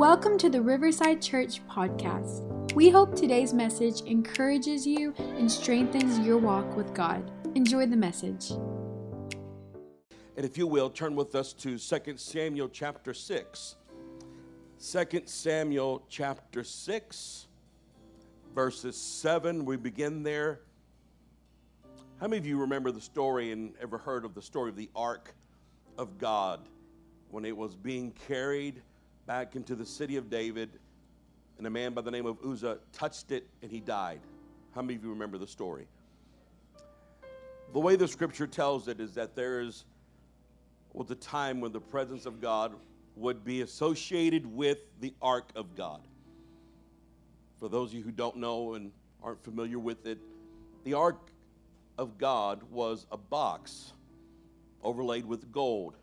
Welcome to the Riverside Church podcast. We hope today's message encourages you and strengthens your walk with God. Enjoy the message. And if you will, turn with us to 2 Samuel chapter 6. 2 Samuel chapter 6, verses 7. We begin there. How many of you remember the story and ever heard of the story of the Ark of God when it was being carried back into the city of David and a man by the name of Uzzah touched it and he died? How many of you remember the story? The way the scripture tells it is that there is was a time when the presence of God would be associated with the ark of God. For those of you who don't know and aren't familiar with it, the ark of God was a box overlaid with gold.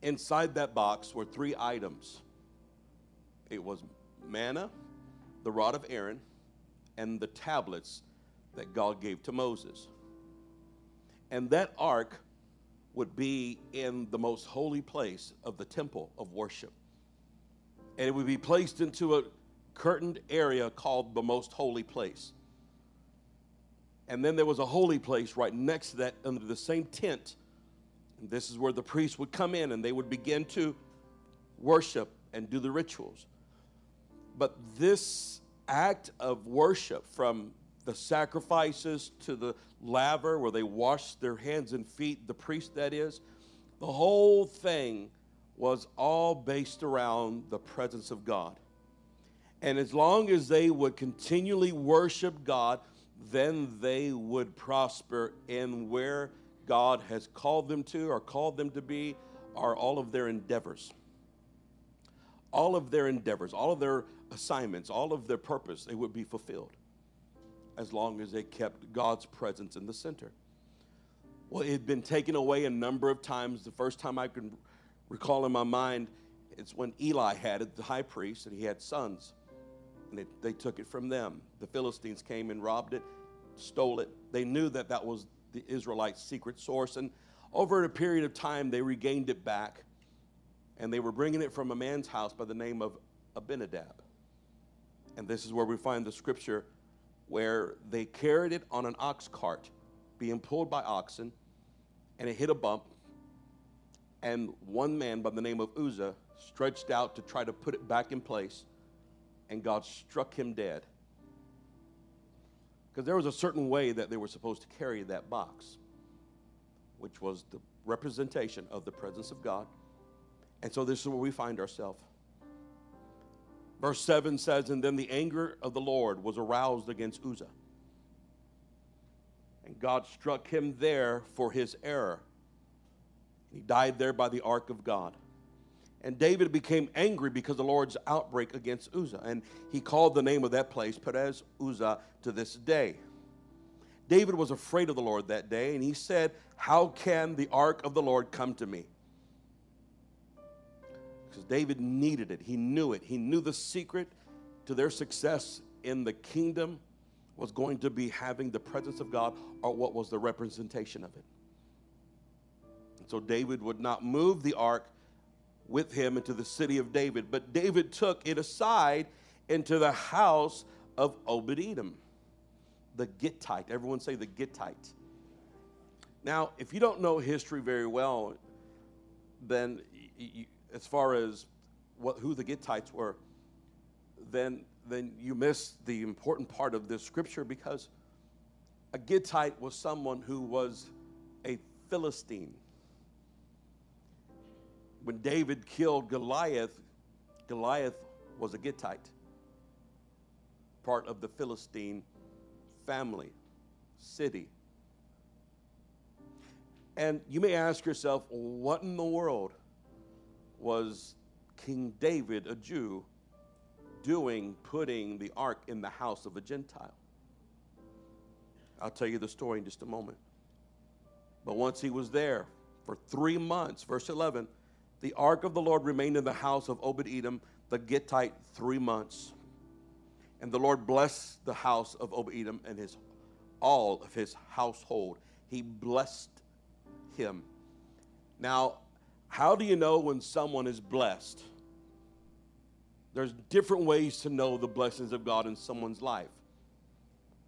Inside that box were three items it was manna, the rod of Aaron, and the tablets that God gave to Moses. And that ark would be in the most holy place of the temple of worship. And it would be placed into a curtained area called the most holy place. And then there was a holy place right next to that under the same tent. And this is where the priests would come in and they would begin to worship and do the rituals. But this act of worship, from the sacrifices to the laver where they washed their hands and feet, the priest that is, the whole thing was all based around the presence of God. And as long as they would continually worship God, then they would prosper in where God has called them to or called them to be, are all of their endeavors. All of their endeavors, all of their assignments, all of their purpose, they would be fulfilled as long as they kept God's presence in the center. Well, it had been taken away a number of times. The first time I can recall in my mind, it's when Eli had it, the high priest, and he had sons and they, they took it from them. The Philistines came and robbed it, stole it. They knew that that was the Israelites' secret source. And over a period of time, they regained it back. And they were bringing it from a man's house by the name of Abinadab. And this is where we find the scripture where they carried it on an ox cart being pulled by oxen, and it hit a bump. And one man by the name of Uzzah stretched out to try to put it back in place and God struck him dead. Because there was a certain way that they were supposed to carry that box, which was the representation of the presence of God. And so this is where we find ourselves. Verse 7 says, And then the anger of the Lord was aroused against Uzzah. And God struck him there for his error. He died there by the ark of God. And David became angry because the Lord's outbreak against Uzzah. And he called the name of that place Perez Uzzah to this day. David was afraid of the Lord that day, and he said, How can the ark of the Lord come to me? Because David needed it. He knew it. He knew the secret to their success in the kingdom was going to be having the presence of God, or what was the representation of it. And so David would not move the ark with him into the city of David. But David took it aside into the house of Obed Edom, the Gittite. Everyone say the Gittite. Now, if you don't know history very well, then you, as far as what, who the Gittites were, then, then you miss the important part of this scripture because a Gittite was someone who was a Philistine when David killed Goliath, Goliath was a Gittite, part of the Philistine family, city. And you may ask yourself, what in the world was King David, a Jew, doing putting the ark in the house of a Gentile? I'll tell you the story in just a moment. But once he was there for three months, verse 11, the ark of the Lord remained in the house of Obed Edom the Gittite three months. And the Lord blessed the house of Obed Edom and his all of his household. He blessed him. Now, how do you know when someone is blessed? there's different ways to know the blessings of God in someone's life.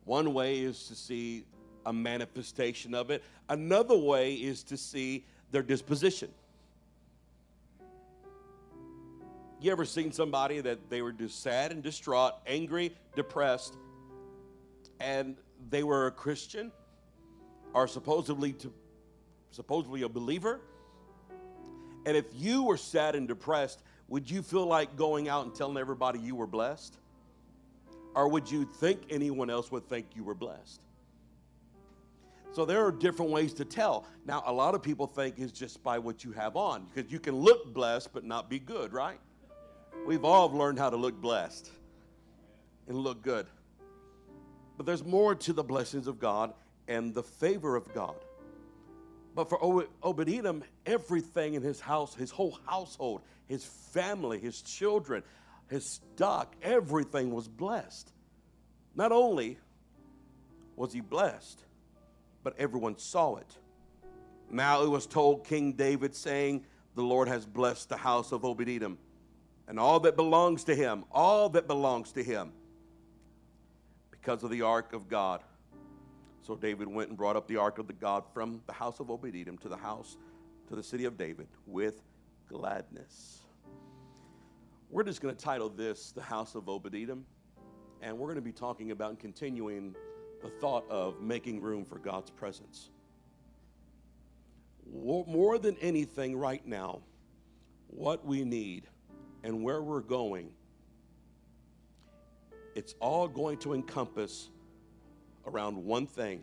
One way is to see a manifestation of it, another way is to see their disposition. You ever seen somebody that they were just sad and distraught, angry, depressed, and they were a Christian or supposedly to supposedly a believer? And if you were sad and depressed, would you feel like going out and telling everybody you were blessed? Or would you think anyone else would think you were blessed? So there are different ways to tell. Now, a lot of people think it's just by what you have on, because you can look blessed but not be good, right? We've all learned how to look blessed and look good. But there's more to the blessings of God and the favor of God. But for Obed Edom, everything in his house, his whole household, his family, his children, his stock, everything was blessed. Not only was he blessed, but everyone saw it. Now it was told King David, saying, The Lord has blessed the house of Obed Edom and all that belongs to him, all that belongs to him, because of the ark of God. So David went and brought up the ark of the God from the house of Obed Edom to the house, to the city of David with gladness. We're just going to title this The House of Obed Edom, and we're going to be talking about and continuing the thought of making room for God's presence. More than anything, right now, what we need and where we're going, it's all going to encompass around one thing.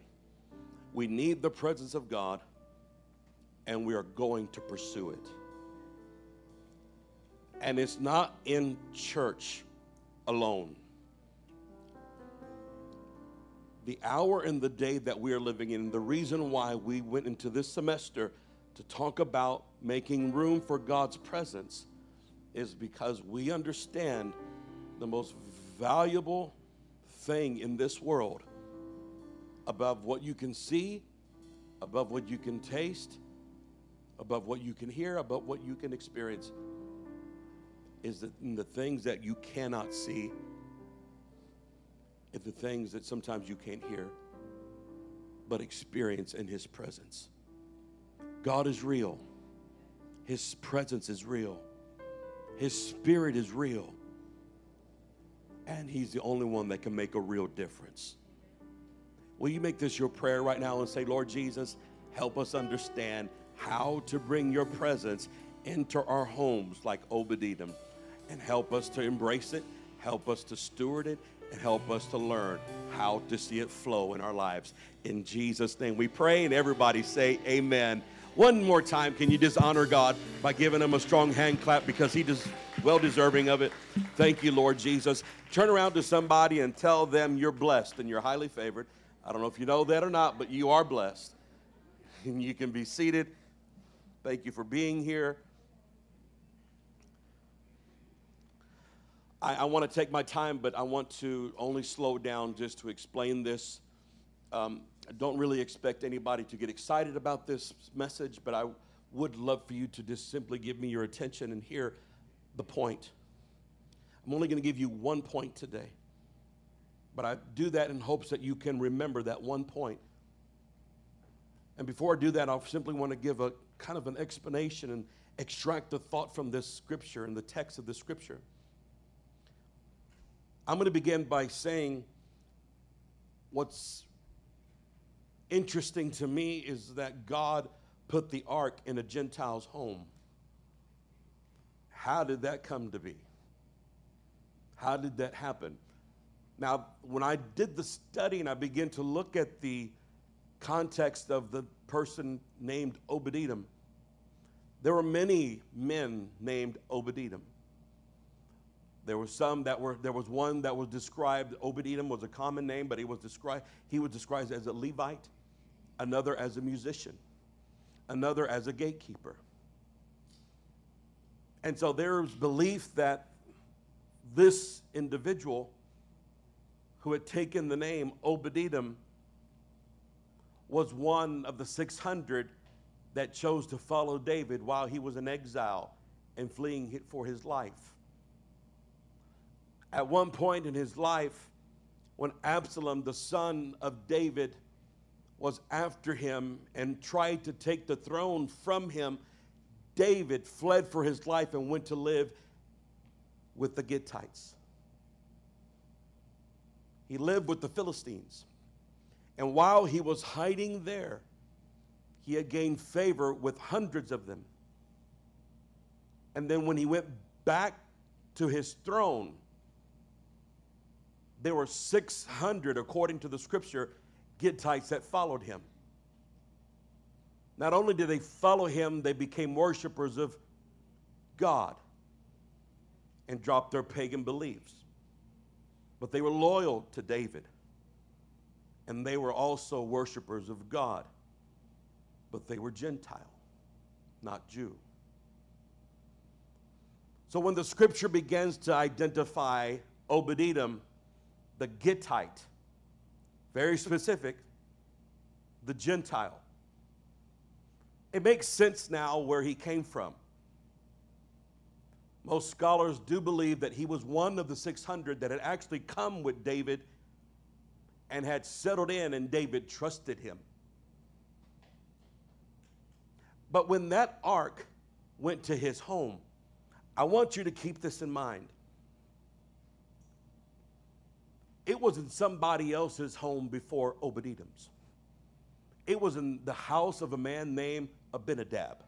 We need the presence of God, and we are going to pursue it. And it's not in church alone. The hour and the day that we are living in, the reason why we went into this semester to talk about making room for God's presence is because we understand the most valuable thing in this world above what you can see, above what you can taste, above what you can hear, above what you can experience is that the things that you cannot see, and the things that sometimes you can't hear, but experience in His presence. God is real, His presence is real. His spirit is real. And He's the only one that can make a real difference. Will you make this your prayer right now and say, Lord Jesus, help us understand how to bring your presence into our homes like Edom and help us to embrace it, help us to steward it, and help us to learn how to see it flow in our lives. In Jesus' name we pray, and everybody say, Amen. One more time, can you just honor God by giving him a strong hand clap because he is well deserving of it? Thank you, Lord Jesus. Turn around to somebody and tell them you're blessed and you're highly favored. I don't know if you know that or not, but you are blessed. And you can be seated. Thank you for being here. I, I want to take my time, but I want to only slow down just to explain this. Um, I don't really expect anybody to get excited about this message, but I would love for you to just simply give me your attention and hear the point. I'm only going to give you one point today, but I do that in hopes that you can remember that one point. And before I do that, I simply want to give a kind of an explanation and extract the thought from this scripture and the text of the scripture. I'm going to begin by saying what's interesting to me is that God put the ark in a Gentile's home. How did that come to be? How did that happen? Now, when I did the study and I began to look at the context of the person named Edom, there were many men named Edom. There were some that were, there was one that was described, Edom was a common name, but he was described, he was described as a Levite another as a musician, another as a gatekeeper. And so there's belief that this individual who had taken the name Edom was one of the 600 that chose to follow David while he was in exile and fleeing for his life. At one point in his life, when Absalom, the son of David, was after him and tried to take the throne from him, David fled for his life and went to live with the Gittites. He lived with the Philistines. And while he was hiding there, he had gained favor with hundreds of them. And then when he went back to his throne, there were 600, according to the scripture, Gittites that followed him. Not only did they follow him, they became worshipers of God and dropped their pagan beliefs. But they were loyal to David. And they were also worshipers of God. But they were Gentile, not Jew. So when the scripture begins to identify Obed-Edom, the Gittite, very specific, the Gentile, it makes sense now where he came from. Most scholars do believe that he was one of the 600 that had actually come with David and had settled in, and David trusted him. But when that ark went to his home, I want you to keep this in mind. It was in somebody else's home before Obed-Edom's. It was in the house of a man named Abinadab.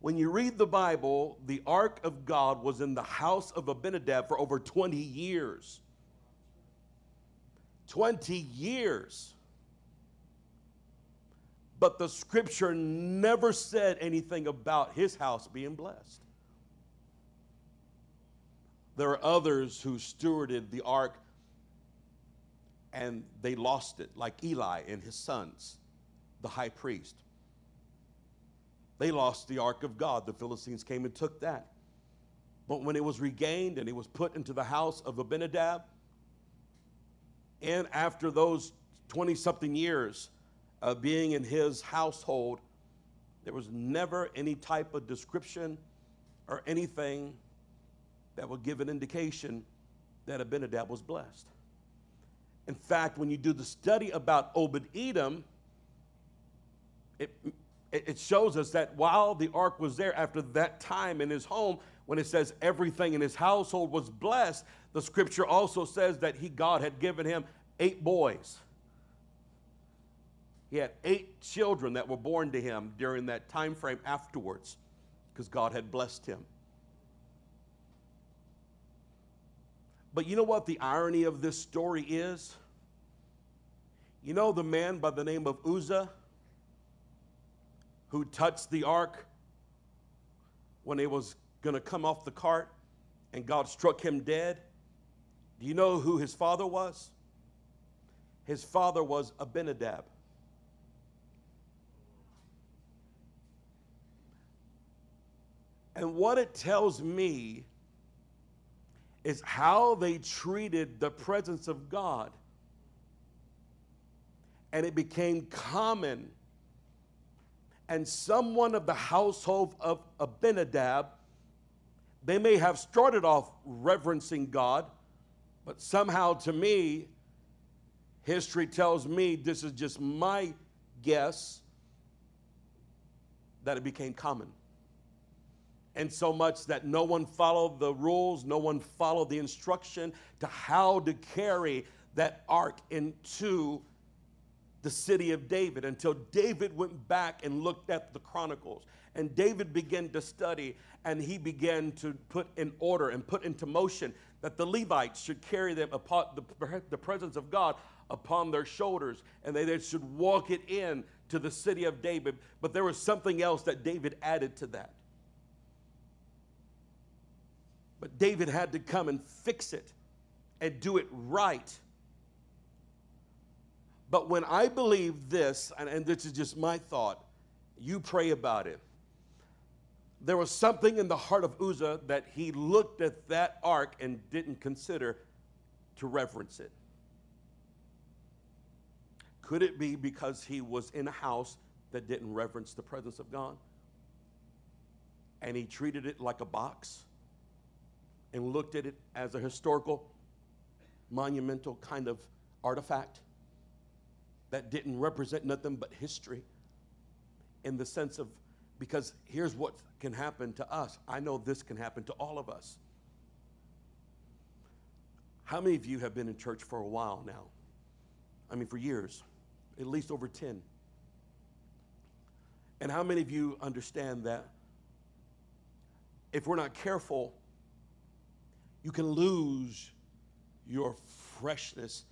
When you read the Bible, the ark of God was in the house of Abinadab for over 20 years. 20 years. But the scripture never said anything about his house being blessed. There are others who stewarded the ark and they lost it, like Eli and his sons, the high priest. They lost the ark of God. The Philistines came and took that. But when it was regained and it was put into the house of Abinadab, and after those 20 something years, of being in his household, there was never any type of description or anything that would give an indication that Abinadab was blessed. In fact, when you do the study about Obed Edom, it, it shows us that while the ark was there after that time in his home, when it says everything in his household was blessed, the scripture also says that he, God had given him eight boys. He had eight children that were born to him during that time frame afterwards because God had blessed him. But you know what the irony of this story is? You know the man by the name of Uzzah who touched the ark when it was going to come off the cart and God struck him dead? Do you know who his father was? His father was Abinadab. And what it tells me is how they treated the presence of God. And it became common. And someone of the household of Abinadab, they may have started off reverencing God, but somehow to me, history tells me this is just my guess that it became common. And so much that no one followed the rules, no one followed the instruction to how to carry that ark into the city of David until David went back and looked at the Chronicles. And David began to study and he began to put in order and put into motion that the Levites should carry them upon the, the presence of God upon their shoulders and they, they should walk it in to the city of David. But there was something else that David added to that. But David had to come and fix it and do it right. But when I believe this, and, and this is just my thought, you pray about it. There was something in the heart of Uzzah that he looked at that ark and didn't consider to reverence it. Could it be because he was in a house that didn't reverence the presence of God? And he treated it like a box? and looked at it as a historical, monumental kind of artifact that didn't represent nothing but history in the sense of because here's what can happen to us. I know this can happen to all of us. How many of you have been in church for a while now? I mean, for years, at least over 10. And how many of you understand that if we're not careful, you can lose your freshness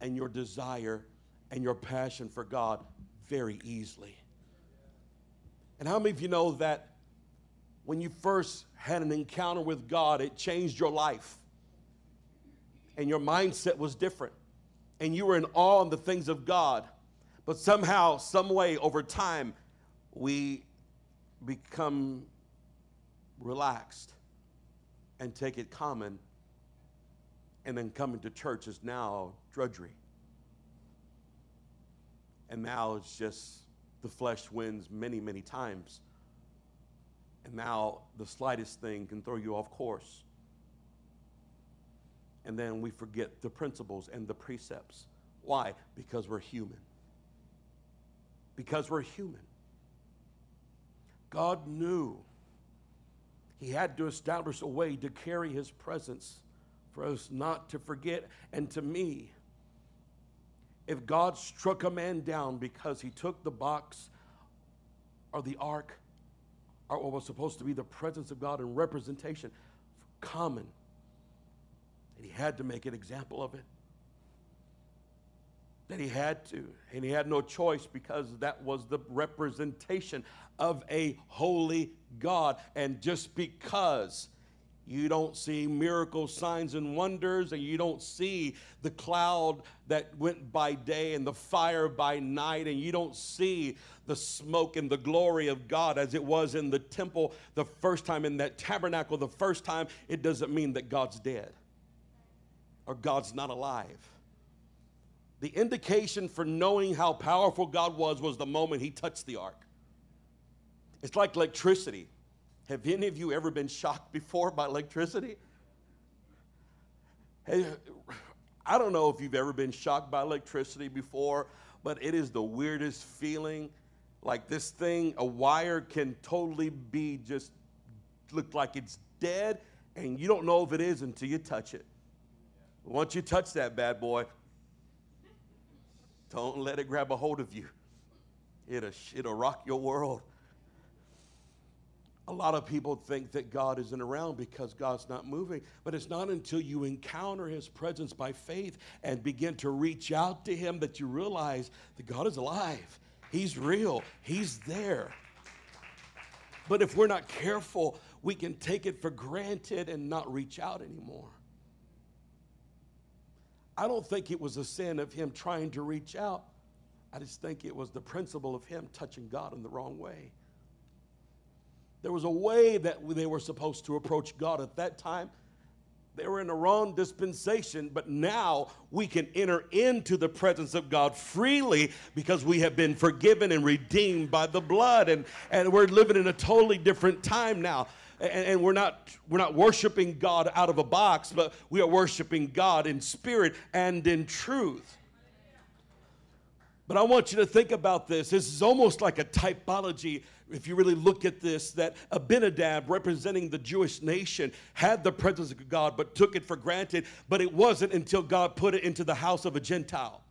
and your desire and your passion for God very easily. And how many of you know that when you first had an encounter with God, it changed your life? And your mindset was different. And you were in awe of the things of God. But somehow, some way, over time, we become relaxed and take it common. And then coming to church is now drudgery. And now it's just the flesh wins many, many times. And now the slightest thing can throw you off course. And then we forget the principles and the precepts. Why? Because we're human. Because we're human. God knew He had to establish a way to carry His presence for us not to forget. And to me, if God struck a man down because he took the box or the ark or what was supposed to be the presence of God and representation common, and he had to make an example of it. That he had to, and he had no choice because that was the representation of a holy God. And just because you don't see miracles, signs, and wonders, and you don't see the cloud that went by day and the fire by night, and you don't see the smoke and the glory of God as it was in the temple the first time, in that tabernacle the first time, it doesn't mean that God's dead or God's not alive. The indication for knowing how powerful God was was the moment he touched the ark. It's like electricity. Have any of you ever been shocked before by electricity? Hey, I don't know if you've ever been shocked by electricity before, but it is the weirdest feeling. Like this thing, a wire can totally be just look like it's dead, and you don't know if it is until you touch it. Once you touch that bad boy, don't let it grab a hold of you. It'll, it'll rock your world a lot of people think that God isn't around because God's not moving, but it's not until you encounter His presence by faith and begin to reach out to Him that you realize that God is alive. He's real, He's there. But if we're not careful, we can take it for granted and not reach out anymore. I don't think it was a sin of him trying to reach out. I just think it was the principle of him touching God in the wrong way. There was a way that they were supposed to approach God at that time. They were in a wrong dispensation, but now we can enter into the presence of God freely because we have been forgiven and redeemed by the blood. And, and we're living in a totally different time now. And, and we're, not, we're not worshiping God out of a box, but we are worshiping God in spirit and in truth. But I want you to think about this. This is almost like a typology if you really look at this, that Abinadab, representing the Jewish nation, had the presence of God but took it for granted. But it wasn't until God put it into the house of a Gentile.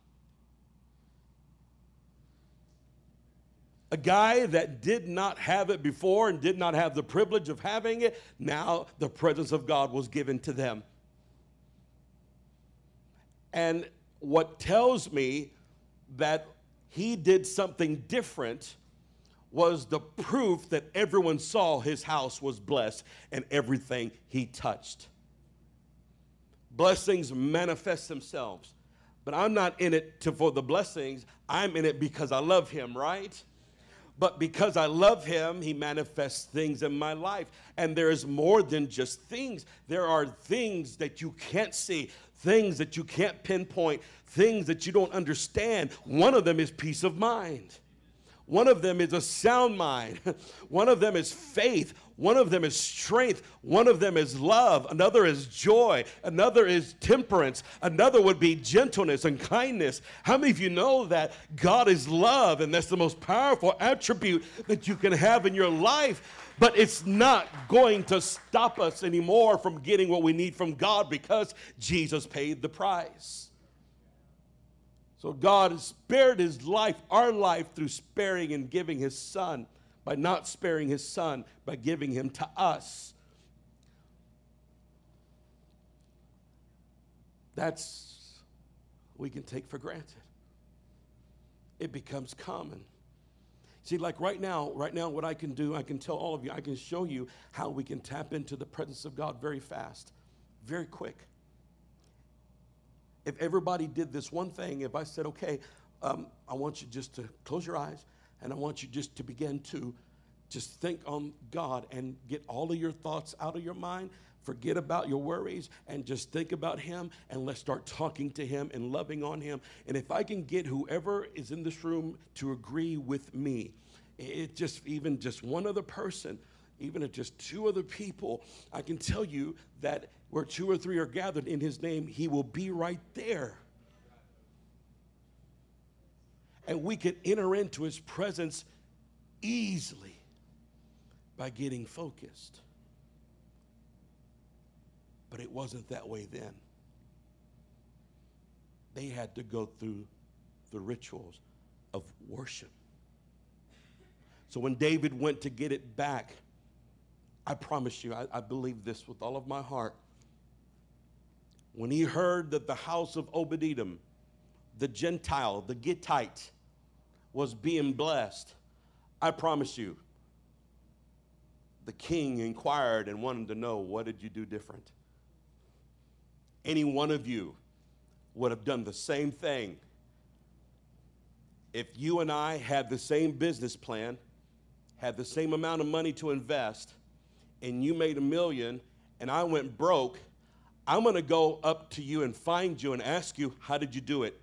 A guy that did not have it before and did not have the privilege of having it, now the presence of God was given to them. And what tells me that he did something different was the proof that everyone saw his house was blessed and everything he touched. Blessings manifest themselves, but I'm not in it to, for the blessings. I'm in it because I love him, right? But because I love him, he manifests things in my life. And there is more than just things. There are things that you can't see, things that you can't pinpoint, things that you don't understand. One of them is peace of mind. One of them is a sound mind. One of them is faith. One of them is strength. One of them is love. Another is joy. Another is temperance. Another would be gentleness and kindness. How many of you know that God is love and that's the most powerful attribute that you can have in your life? But it's not going to stop us anymore from getting what we need from God because Jesus paid the price. So God has spared his life, our life, through sparing and giving his son, by not sparing his son, by giving him to us. That's we can take for granted. It becomes common. See, like right now, right now, what I can do, I can tell all of you, I can show you how we can tap into the presence of God very fast, very quick if everybody did this one thing, if I said, okay, um, I want you just to close your eyes and I want you just to begin to just think on God and get all of your thoughts out of your mind. Forget about your worries and just think about Him and let's start talking to Him and loving on Him. And if I can get whoever is in this room to agree with me, it just even just one other person, even if just two other people, I can tell you that where two or three are gathered in his name, he will be right there. And we can enter into his presence easily by getting focused. But it wasn't that way then. They had to go through the rituals of worship. So when David went to get it back, I promise you, I, I believe this with all of my heart when he heard that the house of Obed-Edom, the Gentile, the Gittite, was being blessed, I promise you, the king inquired and wanted to know, what did you do different? Any one of you would have done the same thing if you and I had the same business plan, had the same amount of money to invest, and you made a million and I went broke I'm going to go up to you and find you and ask you, how did you do it?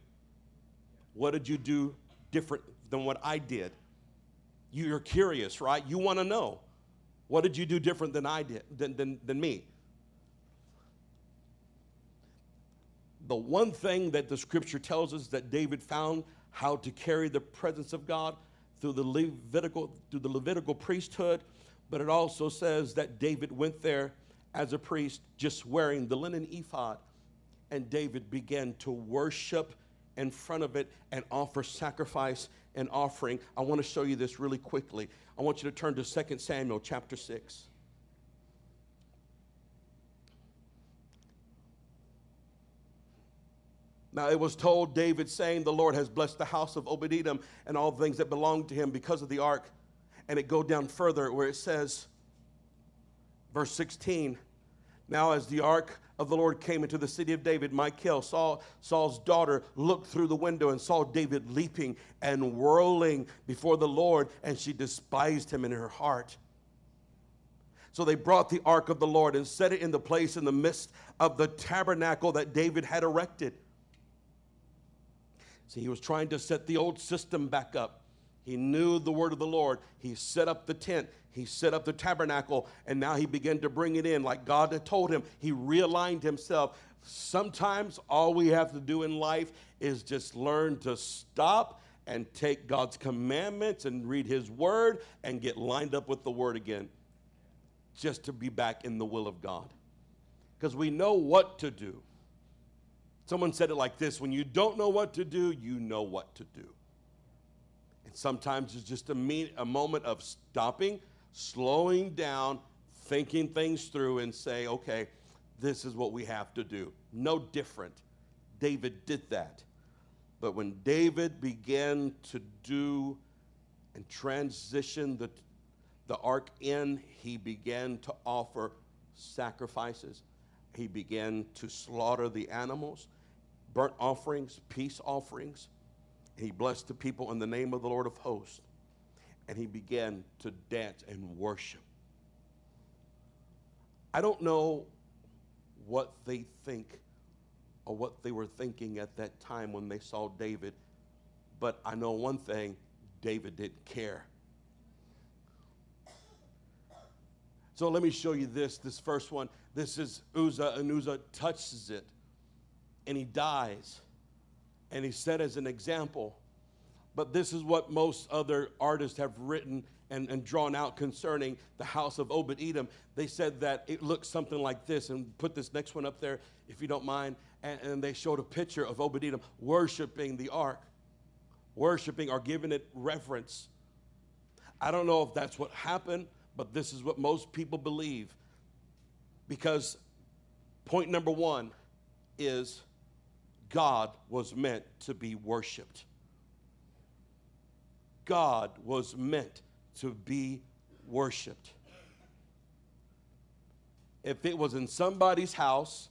What did you do different than what I did? You're curious, right? You want to know. What did you do different than I did, than, than, than me? The one thing that the scripture tells us that David found how to carry the presence of God through the Levitical, through the Levitical priesthood, but it also says that David went there as a priest, just wearing the linen ephod. And David began to worship in front of it and offer sacrifice and offering. I want to show you this really quickly. I want you to turn to 2 Samuel chapter 6. Now it was told David, saying, The Lord has blessed the house of Obed Edom and all things that belong to him because of the ark. And it go down further where it says, verse 16, now, as the ark of the Lord came into the city of David, Michal, Saul, Saul's daughter, looked through the window and saw David leaping and whirling before the Lord, and she despised him in her heart. So they brought the ark of the Lord and set it in the place in the midst of the tabernacle that David had erected. See, he was trying to set the old system back up. He knew the word of the Lord. He set up the tent. He set up the tabernacle, and now he began to bring it in like God had told him. He realigned himself. Sometimes all we have to do in life is just learn to stop and take God's commandments and read his word and get lined up with the word again, just to be back in the will of God. Because we know what to do. Someone said it like this when you don't know what to do, you know what to do. Sometimes it's just a, a moment of stopping, slowing down, thinking things through, and say, okay, this is what we have to do. No different. David did that. But when David began to do and transition the, the ark in, he began to offer sacrifices. He began to slaughter the animals, burnt offerings, peace offerings. He blessed the people in the name of the Lord of hosts. And he began to dance and worship. I don't know what they think or what they were thinking at that time when they saw David, but I know one thing David didn't care. So let me show you this. This first one. This is Uzzah, and Uzzah touches it, and he dies. And he said as an example, but this is what most other artists have written and, and drawn out concerning the house of Obed Edom. They said that it looks something like this, and put this next one up there if you don't mind. And, and they showed a picture of Obed Edom worshiping the ark, worshiping or giving it reverence. I don't know if that's what happened, but this is what most people believe. Because point number one is God was meant to be worshiped. God was meant to be worshiped. If it was in somebody's house,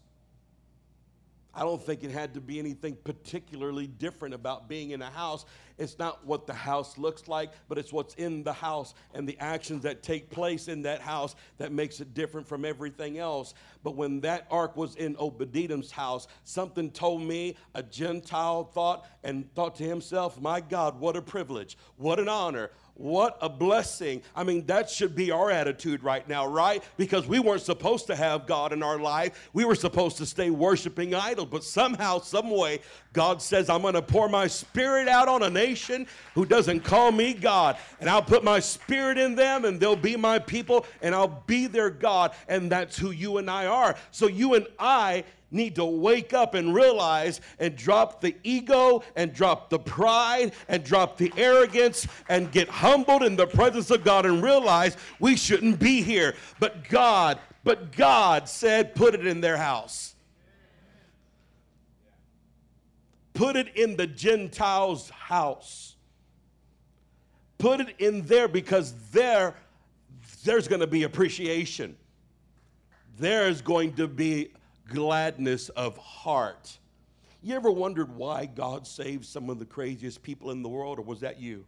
I don't think it had to be anything particularly different about being in a house. It's not what the house looks like, but it's what's in the house and the actions that take place in that house that makes it different from everything else. But when that ark was in Obed-Edom's house, something told me, a Gentile thought and thought to himself, My God, what a privilege, what an honor, what a blessing. I mean, that should be our attitude right now, right? Because we weren't supposed to have God in our life. We were supposed to stay worshiping idols. But somehow, some way, God says, I'm going to pour my spirit out on a nation who doesn't call me God. And I'll put my spirit in them, and they'll be my people, and I'll be their God. And that's who you and I are. So you and I need to wake up and realize and drop the ego and drop the pride and drop the arrogance and get humbled in the presence of God and realize we shouldn't be here. But God, but God said, put it in their house. Put it in the Gentiles' house. Put it in there because there, there's going to be appreciation. There's going to be gladness of heart. You ever wondered why God saved some of the craziest people in the world, or was that you?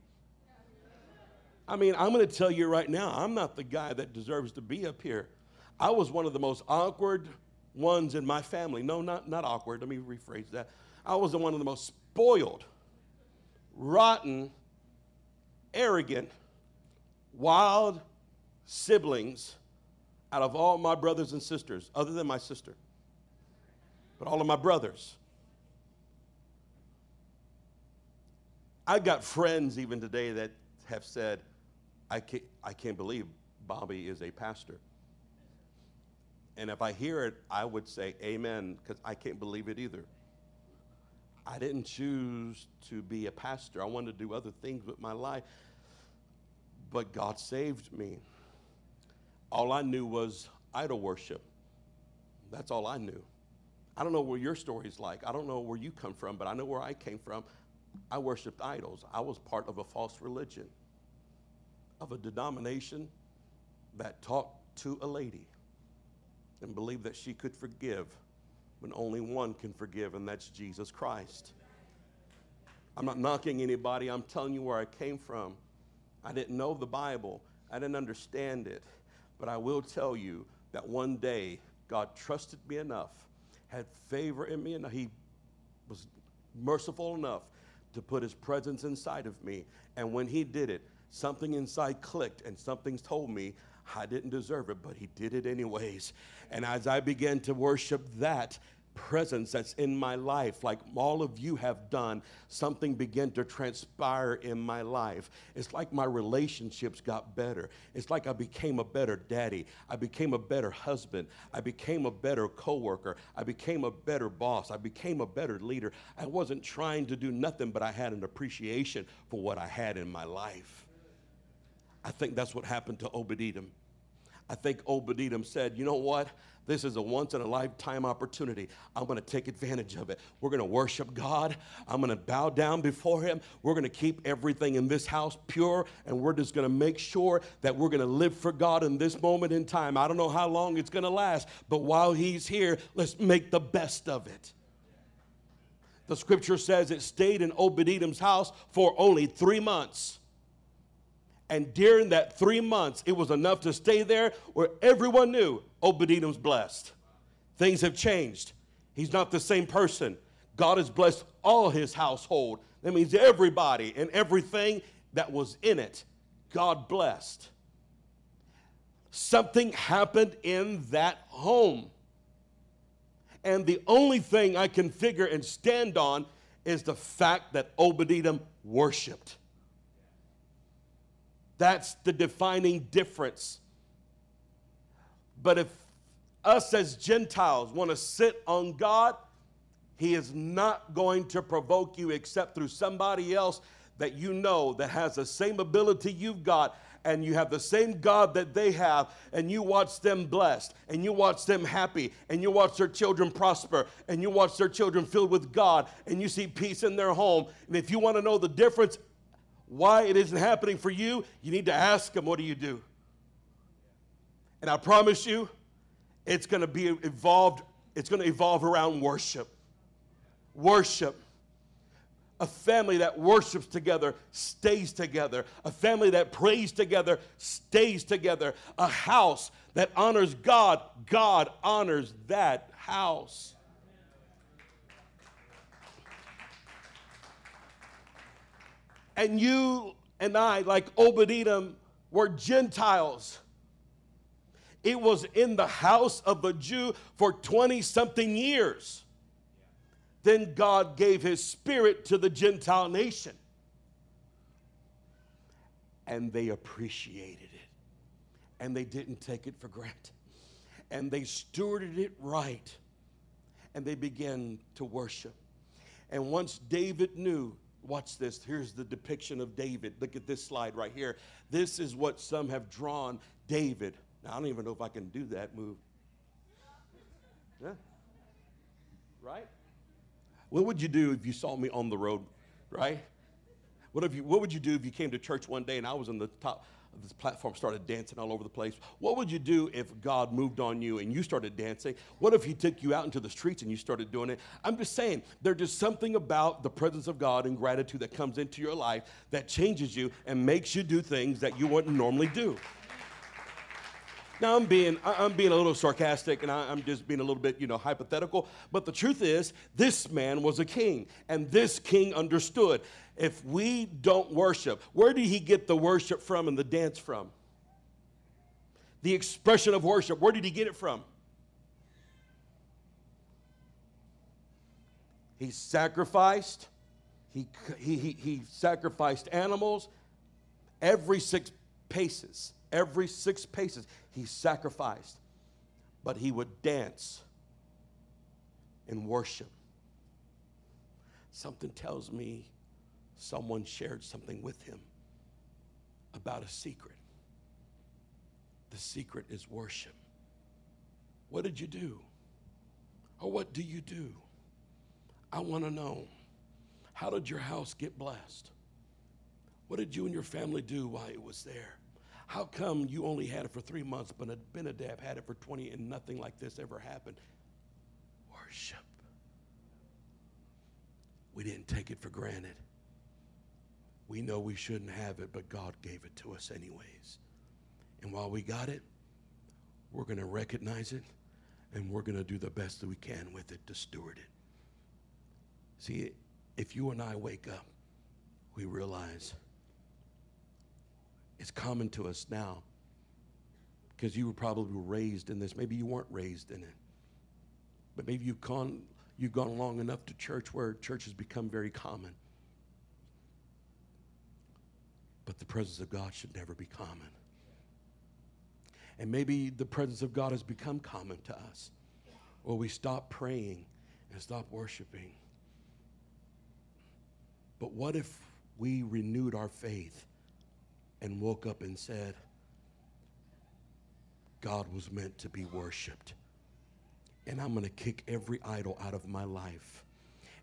I mean, I'm going to tell you right now, I'm not the guy that deserves to be up here. I was one of the most awkward ones in my family. No, not, not awkward. Let me rephrase that. I was one of the most spoiled, rotten, arrogant, wild siblings out of all my brothers and sisters, other than my sister but all of my brothers. I've got friends even today that have said, I can't, I can't believe Bobby is a pastor. And if I hear it, I would say amen because I can't believe it either. I didn't choose to be a pastor. I wanted to do other things with my life. But God saved me. All I knew was idol worship. That's all I knew. I don't know where your story's like. I don't know where you come from, but I know where I came from. I worshiped idols. I was part of a false religion, of a denomination that talked to a lady and believed that she could forgive when only one can forgive, and that's Jesus Christ. I'm not knocking anybody, I'm telling you where I came from. I didn't know the Bible, I didn't understand it, but I will tell you that one day God trusted me enough had favor in me, and He was merciful enough to put His presence inside of me. And when He did it, something inside clicked, and something told me I didn't deserve it, but He did it anyways. And as I began to worship that, presence that's in my life, like all of you have done, something began to transpire in my life. It's like my relationships got better. It's like I became a better daddy. I became a better husband. I became a better coworker. I became a better boss. I became a better leader. I wasn't trying to do nothing, but I had an appreciation for what I had in my life. I think that's what happened to Edom. I think Edom said, you know what? This is a once in a lifetime opportunity. I'm going to take advantage of it. We're going to worship God. I'm going to bow down before Him. We're going to keep everything in this house pure, and we're just going to make sure that we're going to live for God in this moment in time. I don't know how long it's going to last, but while He's here, let's make the best of it. The scripture says it stayed in Obed Edom's house for only three months. And during that three months, it was enough to stay there where everyone knew oh, Obed-Edom's blessed. Things have changed. He's not the same person. God has blessed all his household. That means everybody and everything that was in it, God blessed. Something happened in that home. And the only thing I can figure and stand on is the fact that Obed-Edom worshiped. That's the defining difference. But if us as Gentiles want to sit on God, He is not going to provoke you except through somebody else that you know that has the same ability you've got and you have the same God that they have, and you watch them blessed, and you watch them happy, and you watch their children prosper, and you watch their children filled with God, and you see peace in their home. And if you want to know the difference, why it isn't happening for you, you need to ask them, What do you do? And I promise you, it's going to be evolved, it's going to evolve around worship. Worship. A family that worships together stays together. A family that prays together stays together. A house that honors God, God honors that house. And you and I, like Obed Edom, were Gentiles. It was in the house of a Jew for 20 something years. Then God gave his spirit to the Gentile nation. And they appreciated it. And they didn't take it for granted. And they stewarded it right. And they began to worship. And once David knew, watch this, here's the depiction of David. Look at this slide right here. This is what some have drawn David. Now, I don't even know if I can do that move. Yeah. Right? What would you do if you saw me on the road, right? What, if you, what would you do if you came to church one day and I was in the top this platform, started dancing all over the place? What would you do if God moved on you and you started dancing? What if He took you out into the streets and you started doing it? I'm just saying, there's just something about the presence of God and gratitude that comes into your life that changes you and makes you do things that you wouldn't normally do. Now I'm being I'm being a little sarcastic and I'm just being a little bit you know hypothetical. But the truth is, this man was a king, and this king understood. If we don't worship, where did he get the worship from and the dance from? The expression of worship. Where did he get it from? He sacrificed. He, he, he, sacrificed animals every six paces every six paces, he sacrificed. But he would dance and worship. Something tells me someone shared something with him about a secret. The secret is worship. What did you do? Or what do you do? I want to know. How did your house get blessed? What did you and your family do while it was there? How come you only had it for three months, but Abinadab had it for 20 and nothing like this ever happened? Worship. We didn't take it for granted. We know we shouldn't have it, but God gave it to us anyways. And while we got it, we're going to recognize it and we're going to do the best that we can with it to steward it. See, if you and I wake up, we realize it's common to us now because you were probably raised in this. Maybe you weren't raised in it. But maybe you've gone, you've gone long enough to church where church has become very common. But the presence of God should never be common. And maybe the presence of God has become common to us, or we stop praying and stop worshiping. But what if we renewed our faith and woke up and said, God was meant to be worshiped. And I'm going to kick every idol out of my life.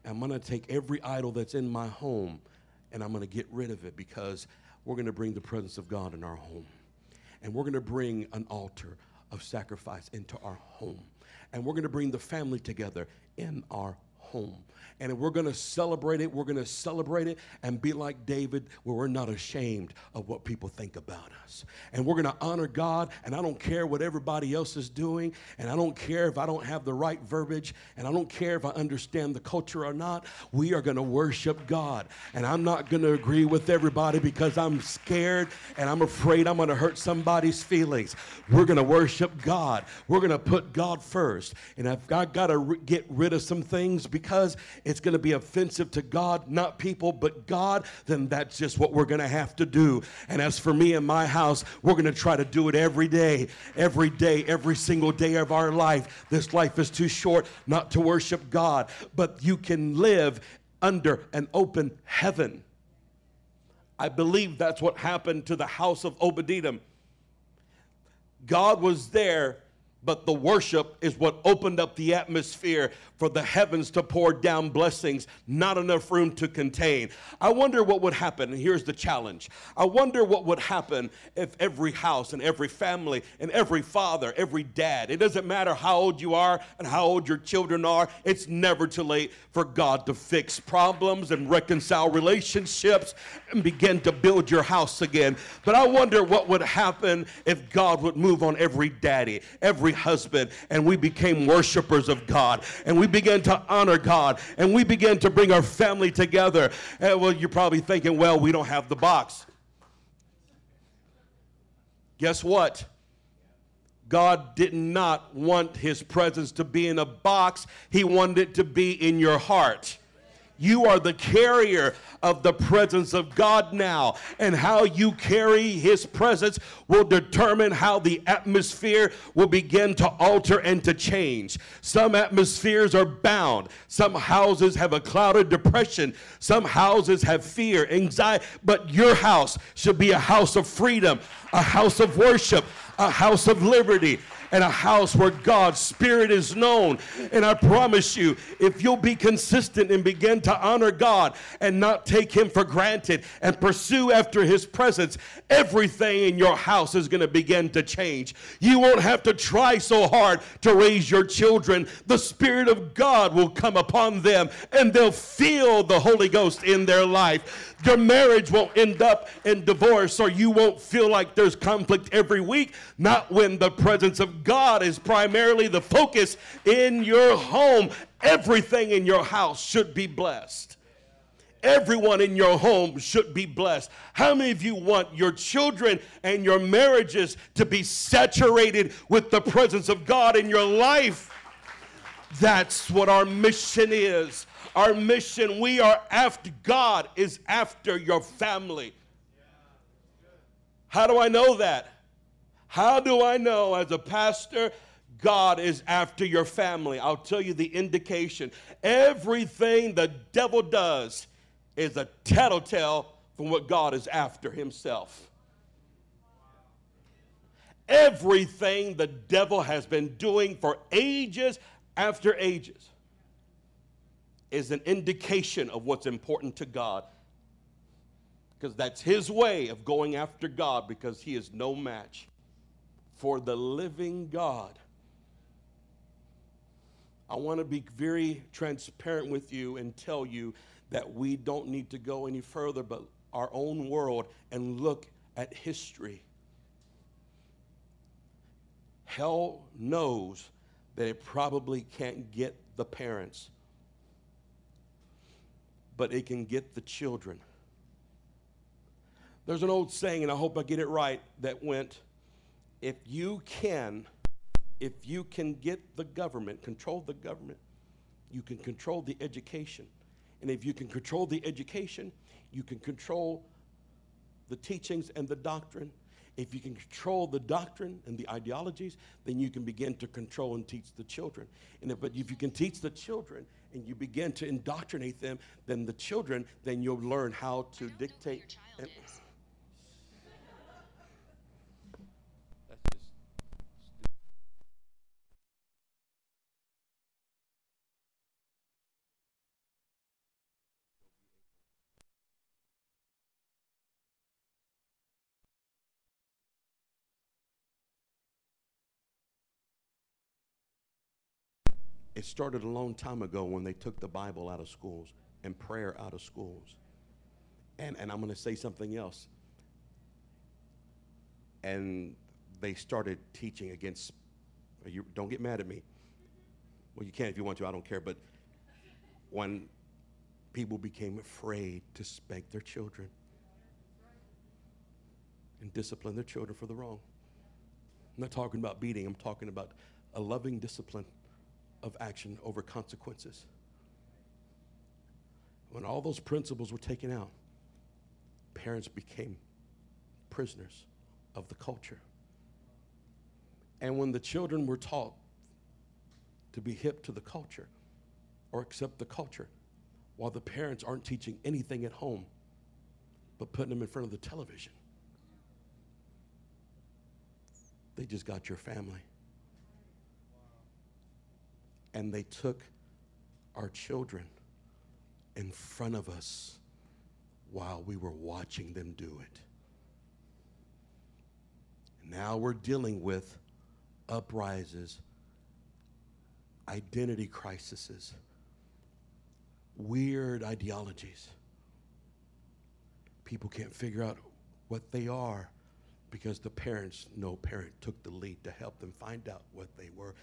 I'm going to take every idol that's in my home and I'm going to get rid of it because we're going to bring the presence of God in our home. And we're going to bring an altar of sacrifice into our home. And we're going to bring the family together in our home. And we're going to celebrate it. We're going to celebrate it and be like David, where we're not ashamed of what people think about us. And we're going to honor God. And I don't care what everybody else is doing. And I don't care if I don't have the right verbiage. And I don't care if I understand the culture or not. We are going to worship God. And I'm not going to agree with everybody because I'm scared and I'm afraid I'm going to hurt somebody's feelings. We're going to worship God. We're going to put God first. And if I got to get rid of some things because it's going to be offensive to God, not people, but God, then that's just what we're going to have to do. And as for me and my house, we're going to try to do it every day, every day, every single day of our life. This life is too short not to worship God, but you can live under an open heaven. I believe that's what happened to the house of Obadiah. God was there but the worship is what opened up the atmosphere for the heavens to pour down blessings, not enough room to contain. I wonder what would happen, and here's the challenge. I wonder what would happen if every house and every family and every father, every dad, it doesn't matter how old you are and how old your children are, it's never too late for God to fix problems and reconcile relationships and begin to build your house again. But I wonder what would happen if God would move on every daddy, every husband, and we became worshipers of God, and we began to honor God, and we began to bring our family together. And well, you're probably thinking, well, we don't have the box. Guess what? God did not want his presence to be in a box. He wanted it to be in your heart. You are the carrier of the presence of God now. And how you carry his presence will determine how the atmosphere will begin to alter and to change. Some atmospheres are bound. Some houses have a cloud of depression. Some houses have fear, anxiety. But your house should be a house of freedom, a house of worship, a house of liberty, and a house where God's Spirit is known. And I promise you, if you'll be consistent and begin to honor God and not take Him for granted and pursue after His presence, everything in your house is going to begin to change. You won't have to try so hard to raise your children. The Spirit of God will come upon them and they'll feel the Holy Ghost in their life. Your marriage won't end up in divorce or you won't feel like there's conflict every week. Not when the presence of God is primarily the focus in your home. Everything in your house should be blessed. Everyone in your home should be blessed. How many of you want your children and your marriages to be saturated with the presence of God in your life? That's what our mission is. Our mission, we are after God, is after your family. How do I know that? How do I know as a pastor God is after your family? I'll tell you the indication. Everything the devil does is a tattletale from what God is after himself. Everything the devil has been doing for ages after ages is an indication of what's important to God. Because that's his way of going after God, because he is no match for the living God. I want to be very transparent with you and tell you that we don't need to go any further but our own world and look at history. Hell knows that it probably can't get the parents but it can get the children. There's an old saying, and I hope I get it right, that went, if you can, if you can get the government, control the government, you can control the education. And if you can control the education, you can control the teachings and the doctrine. If you can control the doctrine and the ideologies, then you can begin to control and teach the children. And if, but if you can teach the children and you begin to indoctrinate them, then the children, then you'll learn how to dictate. It started a long time ago when they took the Bible out of schools and prayer out of schools. And, and I'm going to say something else. And they started teaching against, you, don't get mad at me. Well, you can if you want to, I don't care. But when people became afraid to spank their children and discipline their children for the wrong. I'm not talking about beating, I'm talking about a loving discipline of action over consequences. When all those principles were taken out, parents became prisoners of the culture. And when the children were taught to be hip to the culture or accept the culture, while the parents aren't teaching anything at home but putting them in front of the television, they just got your family. And they took our children in front of us while we were watching them do it. Now we're dealing with uprises, identity crises, weird ideologies. People can't figure out what they are because the parents, no parent took the lead to help them find out what they were.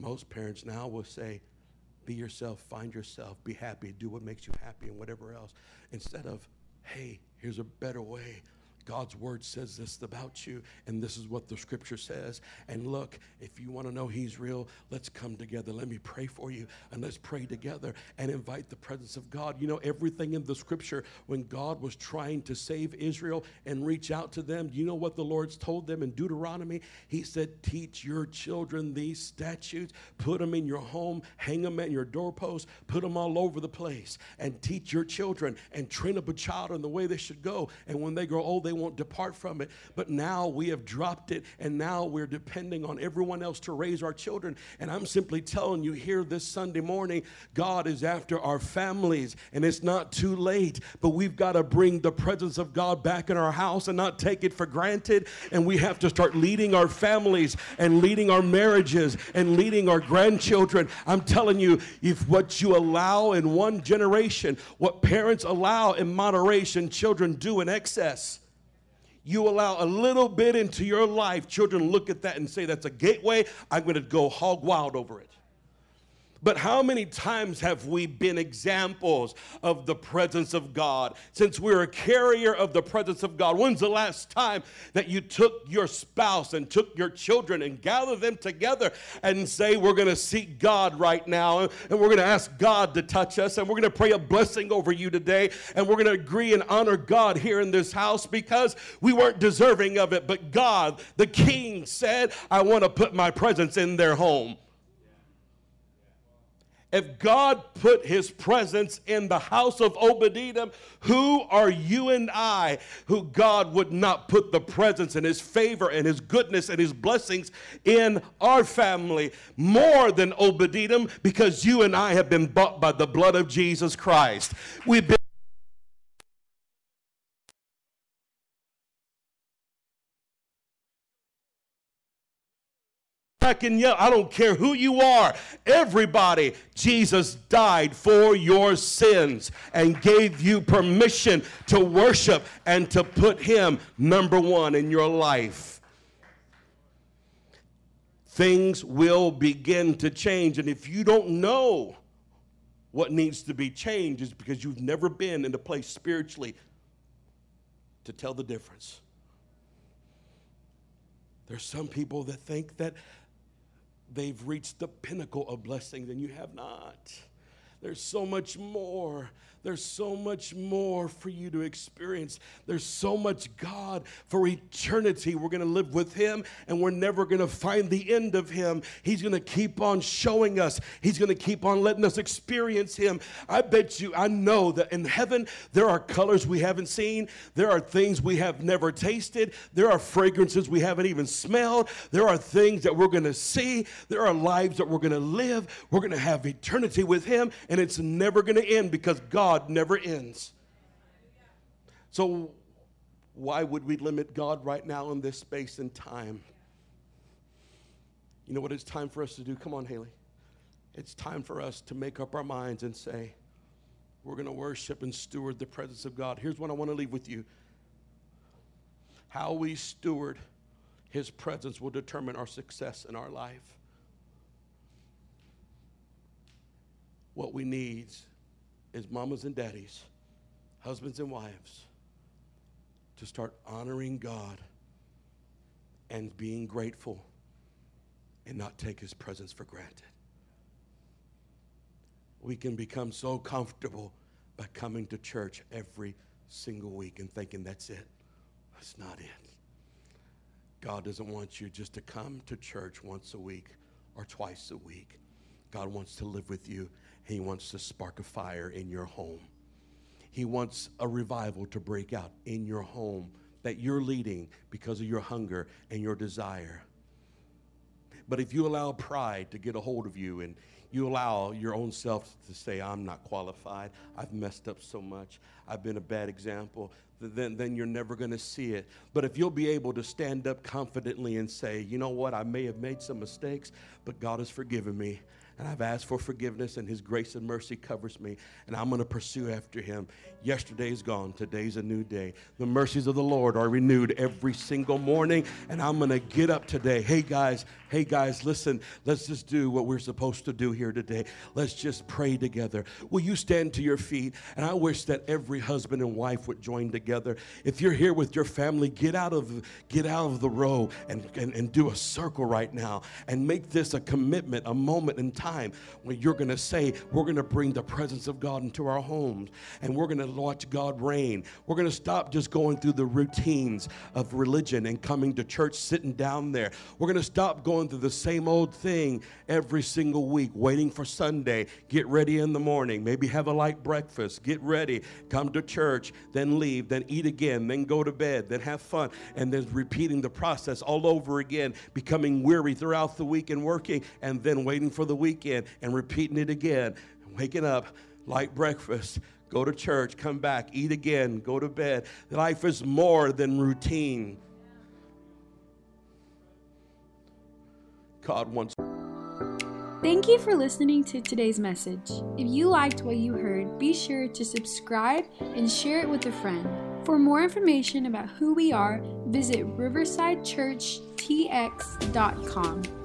Most parents now will say, be yourself, find yourself, be happy, do what makes you happy, and whatever else, instead of, hey, here's a better way. God's word says this about you, and this is what the scripture says. And look, if you want to know He's real, let's come together. Let me pray for you, and let's pray together and invite the presence of God. You know, everything in the scripture, when God was trying to save Israel and reach out to them, you know what the Lord's told them in Deuteronomy? He said, Teach your children these statutes, put them in your home, hang them at your doorpost, put them all over the place, and teach your children and train up a child in the way they should go. And when they grow old, they won't depart from it. But now we have dropped it, and now we're depending on everyone else to raise our children. And I'm simply telling you here this Sunday morning, God is after our families, and it's not too late. But we've got to bring the presence of God back in our house and not take it for granted. And we have to start leading our families and leading our marriages and leading our grandchildren. I'm telling you, if what you allow in one generation, what parents allow in moderation, children do in excess you allow a little bit into your life, children look at that and say, That's a gateway. I'm going to go hog wild over it. But how many times have we been examples of the presence of God? Since we're a carrier of the presence of God, when's the last time that you took your spouse and took your children and gathered them together and say, We're going to seek God right now and we're going to ask God to touch us and we're going to pray a blessing over you today and we're going to agree and honor God here in this house because we weren't deserving of it, but God, the King, said, I want to put my presence in their home. If God put his presence in the house of Obed-Edom, who are you and I who God would not put the presence and his favor and his goodness and his blessings in our family more than Obed-Edom because you and I have been bought by the blood of Jesus Christ. We've been yell. I don't care who you are. Everybody, Jesus died for your sins and gave you permission to worship and to put Him number one in your life. Things will begin to change. And if you don't know what needs to be changed, is because you've never been in a place spiritually to tell the difference. There's some people that think that they've reached the pinnacle of blessing, then you have not. There's so much more there's so much more for you to experience. There's so much God for eternity. We're going to live with Him and we're never going to find the end of Him. He's going to keep on showing us, He's going to keep on letting us experience Him. I bet you, I know that in heaven, there are colors we haven't seen, there are things we have never tasted, there are fragrances we haven't even smelled, there are things that we're going to see, there are lives that we're going to live. We're going to have eternity with Him, and it's never going to end because God God never ends. So, why would we limit God right now in this space and time? You know what it's time for us to do? Come on, Haley. it's time for us to make up our minds and say, we're going to worship and steward the presence of God. Here's what I want to leave with you how we steward his presence will determine our success in our life. What we need is mamas and daddies, husbands and wives, to start honoring God and being grateful and not take his presence for granted. We can become so comfortable by coming to church every single week and thinking that's it. That's not it. God doesn't want you just to come to church once a week or twice a week. God wants to live with you. He wants to spark a fire in your home. He wants a revival to break out in your home that you're leading because of your hunger and your desire. But if you allow pride to get a hold of you and you allow your own self to say, I'm not qualified, I've messed up so much, I've been a bad example, then, then you're never going to see it. But if you'll be able to stand up confidently and say, you know what, I may have made some mistakes, but God has forgiven me and I've asked for forgiveness, and His grace and mercy covers me, and I'm going to pursue after Him. Yesterday's gone, today's a new day. The mercies of the Lord are renewed every single morning, and I'm going to get up today. Hey, guys, hey, guys, listen, let's just do what we're supposed to do here today. Let's just pray together. Will you stand to your feet? And I wish that every husband and wife would join together. If you're here with your family, get out of, get out of the row and, and, and do a circle right now and make this a commitment, a moment in time time when you're going to say, We're going to bring the presence of God into our homes and we're going to watch God reign. We're going to stop just going through the routines of religion and coming to church, sitting down there. We're going to stop going through the same old thing every single week, waiting for Sunday, get ready in the morning, maybe have a light breakfast, get ready, come to church, then leave, then eat again, then go to bed, then have fun, and then repeating the process all over again, becoming weary throughout the week and working, and then waiting for the week weekend and repeating it again. Waking up, light breakfast, go to church, come back, eat again, go to bed. Life is more than routine. God wants. Thank you for listening to today's message. If you liked what you heard, be sure to subscribe and share it with a friend. For more information about who we are, visit riversidechurchtx.com.